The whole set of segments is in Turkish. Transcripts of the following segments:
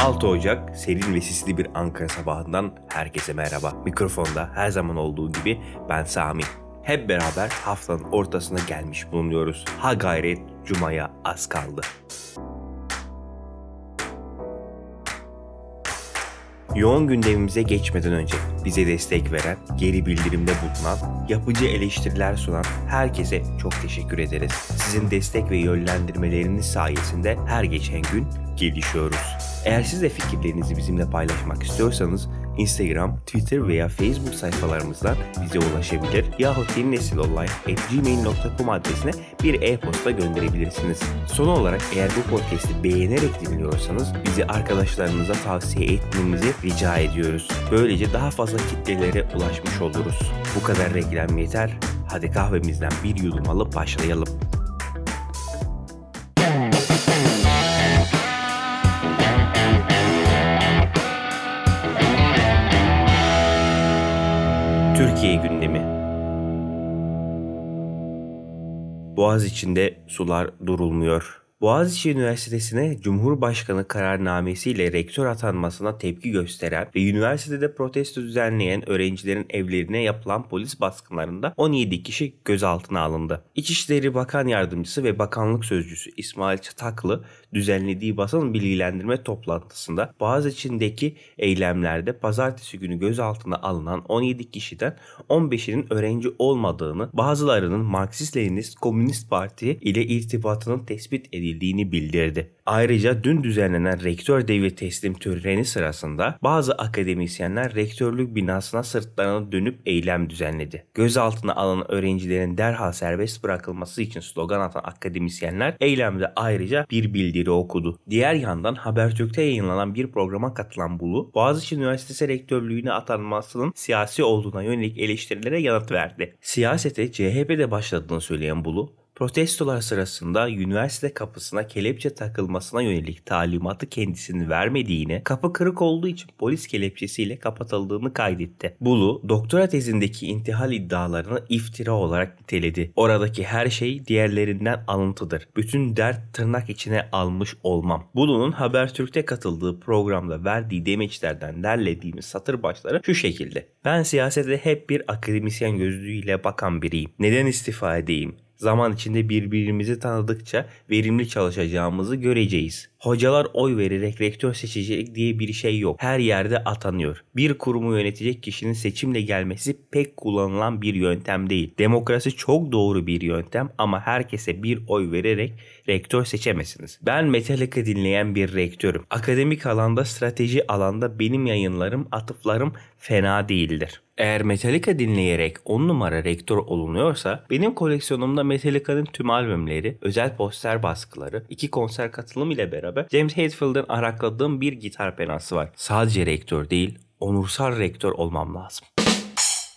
6 Ocak serin ve sisli bir Ankara sabahından herkese merhaba. Mikrofonda her zaman olduğu gibi ben Sami. Hep beraber haftanın ortasına gelmiş bulunuyoruz. Ha gayret Cuma'ya az kaldı. Yoğun gündemimize geçmeden önce bize destek veren, geri bildirimde bulunan, yapıcı eleştiriler sunan herkese çok teşekkür ederiz. Sizin destek ve yönlendirmeleriniz sayesinde her geçen gün gelişiyoruz. Eğer siz de fikirlerinizi bizimle paylaşmak istiyorsanız Instagram, Twitter veya Facebook sayfalarımızdan bize ulaşabilir yahut yeni nesil gmail.com adresine bir e-posta gönderebilirsiniz. Son olarak eğer bu podcast'i beğenerek dinliyorsanız bizi arkadaşlarınıza tavsiye etmenizi rica ediyoruz. Böylece daha fazla kitlelere ulaşmış oluruz. Bu kadar reklam yeter. Hadi kahvemizden bir yudum alıp başlayalım. Türkiye gündemi. Boğaz içinde sular durulmuyor. Boğaziçi Üniversitesi'ne Cumhurbaşkanı kararnamesiyle rektör atanmasına tepki gösteren ve üniversitede protesto düzenleyen öğrencilerin evlerine yapılan polis baskınlarında 17 kişi gözaltına alındı. İçişleri Bakan Yardımcısı ve Bakanlık Sözcüsü İsmail Çataklı düzenlediği basın bilgilendirme toplantısında Boğaziçi'ndeki eylemlerde pazartesi günü gözaltına alınan 17 kişiden 15'inin öğrenci olmadığını, bazılarının Marksist-Leninist Komünist Parti ile irtibatının tespit edildiğini edildiğini bildirdi. Ayrıca dün düzenlenen rektör devri teslim töreni sırasında bazı akademisyenler rektörlük binasına sırtlarını dönüp eylem düzenledi. Gözaltına alınan öğrencilerin derhal serbest bırakılması için slogan atan akademisyenler eylemde ayrıca bir bildiri okudu. Diğer yandan Habertürk'te yayınlanan bir programa katılan Bulu, Boğaziçi Üniversitesi rektörlüğüne atanmasının siyasi olduğuna yönelik eleştirilere yanıt verdi. Siyasete CHP'de başladığını söyleyen Bulu, Protestolar sırasında üniversite kapısına kelepçe takılmasına yönelik talimatı kendisinin vermediğini, kapı kırık olduğu için polis kelepçesiyle kapatıldığını kaydetti. Bulu, doktora tezindeki intihal iddialarını iftira olarak niteledi. Oradaki her şey diğerlerinden alıntıdır. Bütün dert tırnak içine almış olmam. Bulu'nun Habertürk'te katıldığı programda verdiği demeçlerden derlediğimiz satır başları şu şekilde. Ben siyasete hep bir akademisyen gözlüğüyle bakan biriyim. Neden istifa edeyim? Zaman içinde birbirimizi tanıdıkça verimli çalışacağımızı göreceğiz. Hocalar oy vererek rektör seçecek diye bir şey yok. Her yerde atanıyor. Bir kurumu yönetecek kişinin seçimle gelmesi pek kullanılan bir yöntem değil. Demokrasi çok doğru bir yöntem ama herkese bir oy vererek rektör seçemezsiniz. Ben Metallica dinleyen bir rektörüm. Akademik alanda, strateji alanda benim yayınlarım, atıflarım fena değildir. Eğer Metallica dinleyerek 10 numara rektör olunuyorsa benim koleksiyonumda Metallica'nın tüm albümleri, özel poster baskıları, iki konser katılım ile beraber James Hetfield'ın arakladığım bir gitar penası var. Sadece rektör değil, onursal rektör olmam lazım.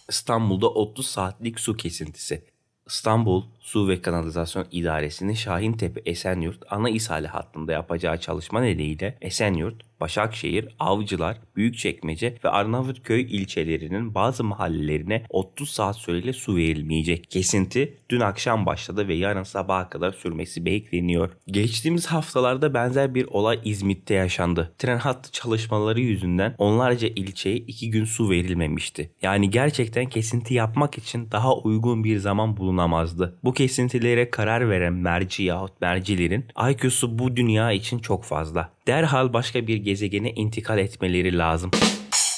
İstanbul'da 30 saatlik su kesintisi. İstanbul Su ve Kanalizasyon İdaresi'nin Şahintepe Esenyurt ana ishali hattında yapacağı çalışma nedeniyle Esenyurt, Başakşehir, Avcılar, Büyükçekmece ve Arnavutköy ilçelerinin bazı mahallelerine 30 saat süreyle su verilmeyecek. Kesinti dün akşam başladı ve yarın sabaha kadar sürmesi bekleniyor. Geçtiğimiz haftalarda benzer bir olay İzmit'te yaşandı. Tren hattı çalışmaları yüzünden onlarca ilçeye 2 gün su verilmemişti. Yani gerçekten kesinti yapmak için daha uygun bir zaman bulunamazdı. Bu kesintilere karar veren merci yahut mercilerin IQ'su bu dünya için çok fazla. Derhal başka bir gezegene intikal etmeleri lazım.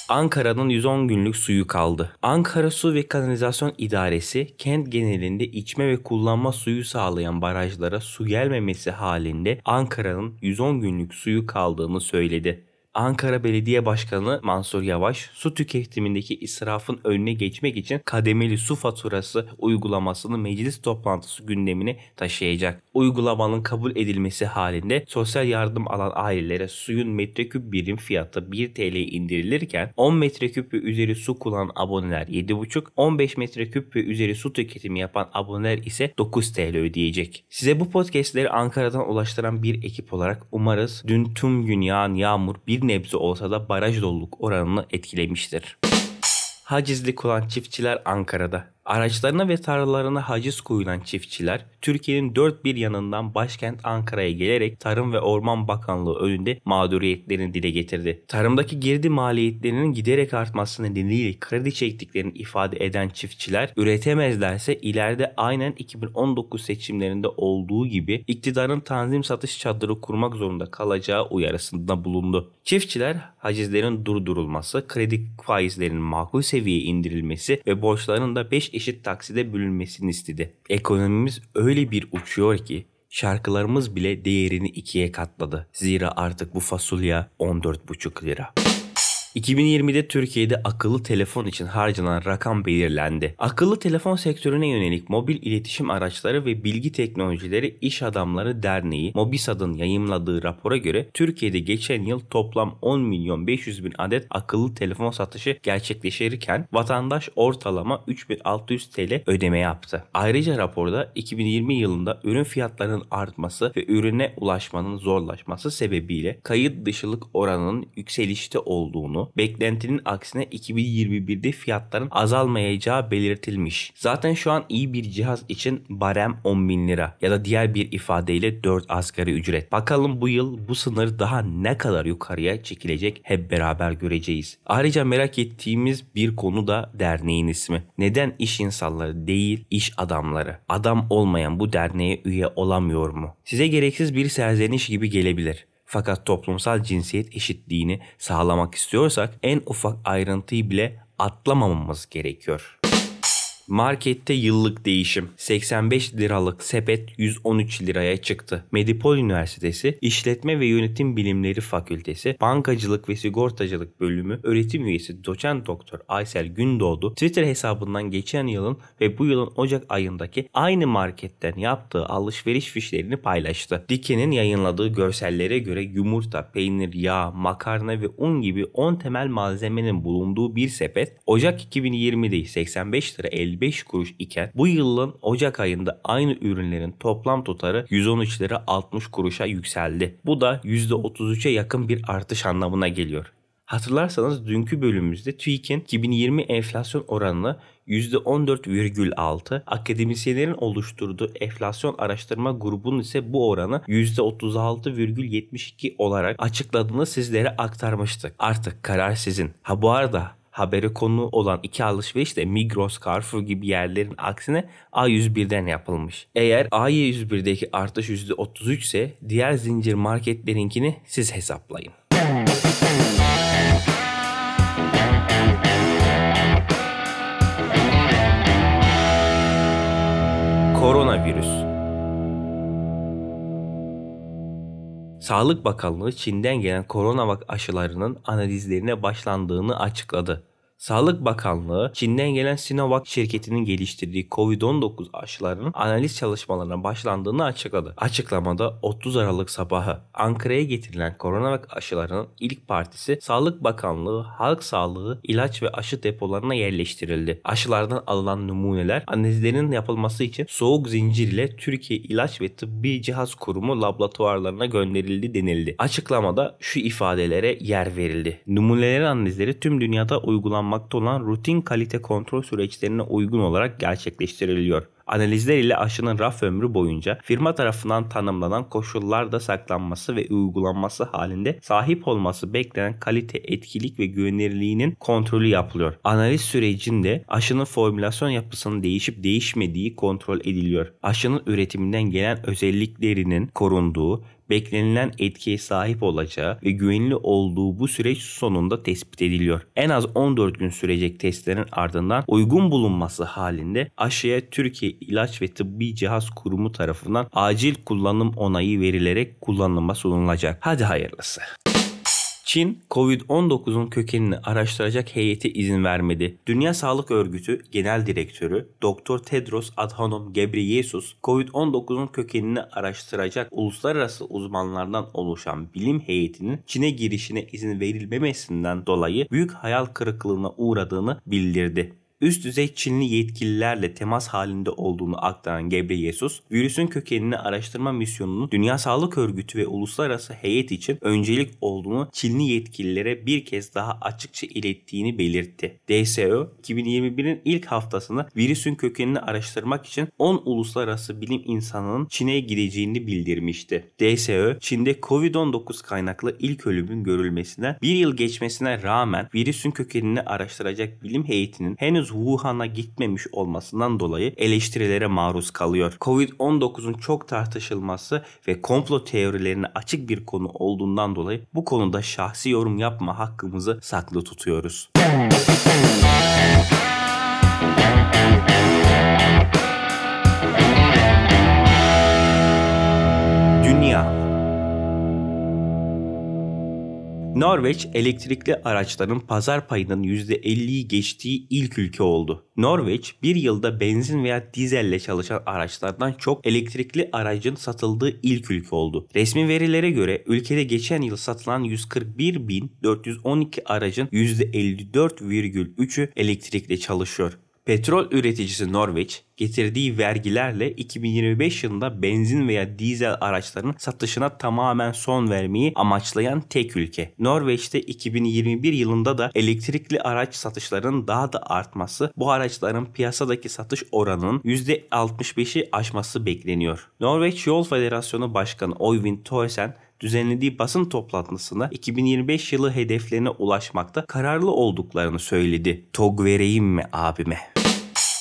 Ankara'nın 110 günlük suyu kaldı. Ankara Su ve Kanalizasyon İdaresi kent genelinde içme ve kullanma suyu sağlayan barajlara su gelmemesi halinde Ankara'nın 110 günlük suyu kaldığını söyledi. Ankara Belediye Başkanı Mansur Yavaş su tüketimindeki israfın önüne geçmek için kademeli su faturası uygulamasını meclis toplantısı gündemine taşıyacak. Uygulamanın kabul edilmesi halinde sosyal yardım alan ailelere suyun metreküp birim fiyatı 1 TL indirilirken 10 metreküp ve üzeri su kullanan aboneler 7,5, 15 metreküp ve üzeri su tüketimi yapan aboneler ise 9 TL ödeyecek. Size bu podcastleri Ankara'dan ulaştıran bir ekip olarak umarız dün tüm gün yağan yağmur bir nebze olsa da baraj doluluk oranını etkilemiştir. Hacizlik olan çiftçiler Ankara'da. Araçlarına ve tarlalarına haciz koyulan çiftçiler Türkiye'nin dört bir yanından başkent Ankara'ya gelerek Tarım ve Orman Bakanlığı önünde mağduriyetlerini dile getirdi. Tarımdaki girdi maliyetlerinin giderek artması nedeniyle kredi çektiklerini ifade eden çiftçiler üretemezlerse ileride aynen 2019 seçimlerinde olduğu gibi iktidarın tanzim satış çadırı kurmak zorunda kalacağı uyarısında bulundu. Çiftçiler hacizlerin durdurulması, kredi faizlerinin makul seviyeye indirilmesi ve borçların da 5 eşit takside bölünmesini istedi. Ekonomimiz öyle bir uçuyor ki şarkılarımız bile değerini ikiye katladı. Zira artık bu fasulye 14,5 lira. 2020'de Türkiye'de akıllı telefon için harcanan rakam belirlendi. Akıllı telefon sektörüne yönelik mobil iletişim araçları ve bilgi teknolojileri İş Adamları Derneği Mobisad'ın yayımladığı rapora göre Türkiye'de geçen yıl toplam 10 milyon 500 bin adet akıllı telefon satışı gerçekleşirken vatandaş ortalama 3600 TL ödeme yaptı. Ayrıca raporda 2020 yılında ürün fiyatlarının artması ve ürüne ulaşmanın zorlaşması sebebiyle kayıt dışılık oranının yükselişte olduğunu, beklentinin aksine 2021'de fiyatların azalmayacağı belirtilmiş. Zaten şu an iyi bir cihaz için barem 10 bin lira ya da diğer bir ifadeyle 4 asgari ücret. Bakalım bu yıl bu sınır daha ne kadar yukarıya çekilecek hep beraber göreceğiz. Ayrıca merak ettiğimiz bir konu da derneğin ismi. Neden iş insanları değil iş adamları? Adam olmayan bu derneğe üye olamıyor mu? Size gereksiz bir serzeniş gibi gelebilir. Fakat toplumsal cinsiyet eşitliğini sağlamak istiyorsak en ufak ayrıntıyı bile atlamamamız gerekiyor. Markette yıllık değişim 85 liralık sepet 113 liraya çıktı. Medipol Üniversitesi İşletme ve Yönetim Bilimleri Fakültesi Bankacılık ve Sigortacılık Bölümü öğretim üyesi doçent doktor Aysel Gündoğdu Twitter hesabından geçen yılın ve bu yılın Ocak ayındaki aynı marketten yaptığı alışveriş fişlerini paylaştı. Dike'nin yayınladığı görsellere göre yumurta, peynir, yağ, makarna ve un gibi 10 temel malzemenin bulunduğu bir sepet Ocak 2020'de 85 lira 50 55 kuruş iken bu yılın Ocak ayında aynı ürünlerin toplam tutarı 113 lira 60 kuruşa yükseldi. Bu da %33'e yakın bir artış anlamına geliyor. Hatırlarsanız dünkü bölümümüzde TÜİK'in 2020 enflasyon oranını %14,6, akademisyenlerin oluşturduğu enflasyon araştırma grubunun ise bu oranı %36,72 olarak açıkladığını sizlere aktarmıştık. Artık karar sizin. Ha bu arada haberi konu olan iki alışveriş de Migros, Carrefour gibi yerlerin aksine A101'den yapılmış. Eğer A101'deki artış %33 ise diğer zincir marketlerinkini siz hesaplayın. Koronavirüs Sağlık Bakanlığı Çin'den gelen koronavak aşılarının analizlerine başlandığını açıkladı. Sağlık Bakanlığı Çin'den gelen Sinovac şirketinin geliştirdiği Covid-19 aşılarının analiz çalışmalarına başlandığını açıkladı. Açıklamada 30 Aralık sabahı Ankara'ya getirilen Coronavac aşılarının ilk partisi Sağlık Bakanlığı Halk Sağlığı ilaç ve aşı depolarına yerleştirildi. Aşılardan alınan numuneler analizlerin yapılması için soğuk zincir ile Türkiye İlaç ve Tıbbi Cihaz Kurumu laboratuvarlarına gönderildi denildi. Açıklamada şu ifadelere yer verildi. Numunelerin analizleri tüm dünyada uygulanmaktadır uygulanmakta olan rutin kalite kontrol süreçlerine uygun olarak gerçekleştiriliyor. Analizler ile aşının raf ömrü boyunca firma tarafından tanımlanan koşullarda saklanması ve uygulanması halinde sahip olması beklenen kalite, etkilik ve güvenilirliğinin kontrolü yapılıyor. Analiz sürecinde aşının formülasyon yapısının değişip değişmediği kontrol ediliyor. Aşının üretiminden gelen özelliklerinin korunduğu, beklenilen etkiye sahip olacağı ve güvenli olduğu bu süreç sonunda tespit ediliyor. En az 14 gün sürecek testlerin ardından uygun bulunması halinde aşıya Türkiye İlaç ve Tıbbi Cihaz Kurumu tarafından acil kullanım onayı verilerek kullanıma sunulacak. Hadi hayırlısı. Çin, Covid-19'un kökenini araştıracak heyeti izin vermedi. Dünya Sağlık Örgütü Genel Direktörü Dr. Tedros Adhanom Ghebreyesus, Covid-19'un kökenini araştıracak uluslararası uzmanlardan oluşan bilim heyetinin Çin'e girişine izin verilmemesinden dolayı büyük hayal kırıklığına uğradığını bildirdi. Üst düzey Çinli yetkililerle temas halinde olduğunu aktaran Gebreyesus, virüsün kökenini araştırma misyonunun Dünya Sağlık Örgütü ve uluslararası heyet için öncelik olduğunu Çinli yetkililere bir kez daha açıkça ilettiğini belirtti. DSO, 2021'in ilk haftasında virüsün kökenini araştırmak için 10 uluslararası bilim insanının Çin'e gideceğini bildirmişti. DSO, Çin'de Covid-19 kaynaklı ilk ölümün görülmesine bir yıl geçmesine rağmen virüsün kökenini araştıracak bilim heyetinin henüz Wuhan'a gitmemiş olmasından dolayı eleştirilere maruz kalıyor. Covid-19'un çok tartışılması ve komplo teorilerine açık bir konu olduğundan dolayı bu konuda şahsi yorum yapma hakkımızı saklı tutuyoruz. Norveç elektrikli araçların pazar payının %50'yi geçtiği ilk ülke oldu. Norveç bir yılda benzin veya dizelle çalışan araçlardan çok elektrikli aracın satıldığı ilk ülke oldu. Resmi verilere göre ülkede geçen yıl satılan 141.412 aracın %54,3'ü elektrikle çalışıyor. Petrol üreticisi Norveç getirdiği vergilerle 2025 yılında benzin veya dizel araçların satışına tamamen son vermeyi amaçlayan tek ülke. Norveç'te 2021 yılında da elektrikli araç satışlarının daha da artması bu araçların piyasadaki satış oranının %65'i aşması bekleniyor. Norveç Yol Federasyonu Başkanı Oyvind Thorsen düzenlediği basın toplantısında 2025 yılı hedeflerine ulaşmakta kararlı olduklarını söyledi. Tog vereyim mi abime?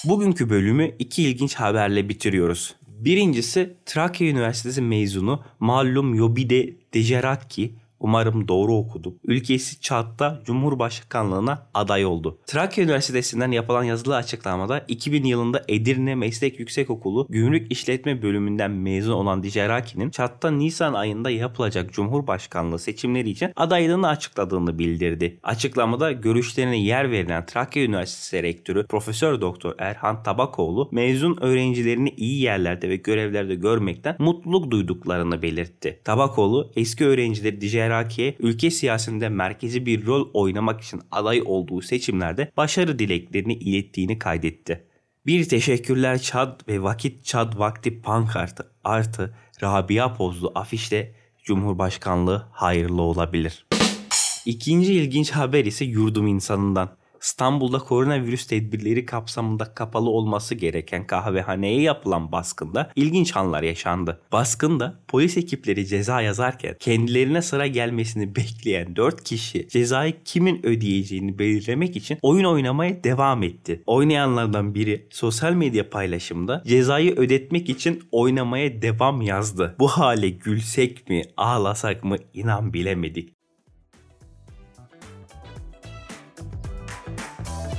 Bugünkü bölümü iki ilginç haberle bitiriyoruz. Birincisi Trakya Üniversitesi mezunu Malum Yobide Dejeraki Umarım doğru okudum. Ülkesi Çat'ta Cumhurbaşkanlığına aday oldu. Trakya Üniversitesi'nden yapılan yazılı açıklamada 2000 yılında Edirne Meslek Yüksekokulu Gümrük İşletme Bölümünden mezun olan Dijeraki'nin Çat'ta Nisan ayında yapılacak Cumhurbaşkanlığı seçimleri için adaylığını açıkladığını bildirdi. Açıklamada görüşlerine yer verilen Trakya Üniversitesi Rektörü Profesör Doktor Erhan Tabakoğlu mezun öğrencilerini iyi yerlerde ve görevlerde görmekten mutluluk duyduklarını belirtti. Tabakoğlu eski öğrencileri Dijeraki'nin Iraki'ye ülke siyasetinde merkezi bir rol oynamak için aday olduğu seçimlerde başarı dileklerini ilettiğini kaydetti. Bir teşekkürler Çad ve vakit Çad vakti pankartı artı Rabia pozlu afişle Cumhurbaşkanlığı hayırlı olabilir. İkinci ilginç haber ise yurdum insanından. İstanbul'da koronavirüs tedbirleri kapsamında kapalı olması gereken kahvehaneye yapılan baskında ilginç anlar yaşandı. Baskında polis ekipleri ceza yazarken kendilerine sıra gelmesini bekleyen 4 kişi cezayı kimin ödeyeceğini belirlemek için oyun oynamaya devam etti. Oynayanlardan biri sosyal medya paylaşımında cezayı ödetmek için oynamaya devam yazdı. Bu hale gülsek mi ağlasak mı inan bilemedik.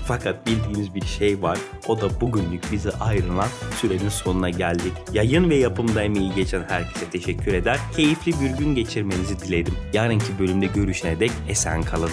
Fakat bildiğimiz bir şey var. O da bugünlük bize ayrılan sürenin sonuna geldik. Yayın ve yapımda emeği geçen herkese teşekkür eder. Keyifli bir gün geçirmenizi dilerim. Yarınki bölümde görüşene dek esen kalın.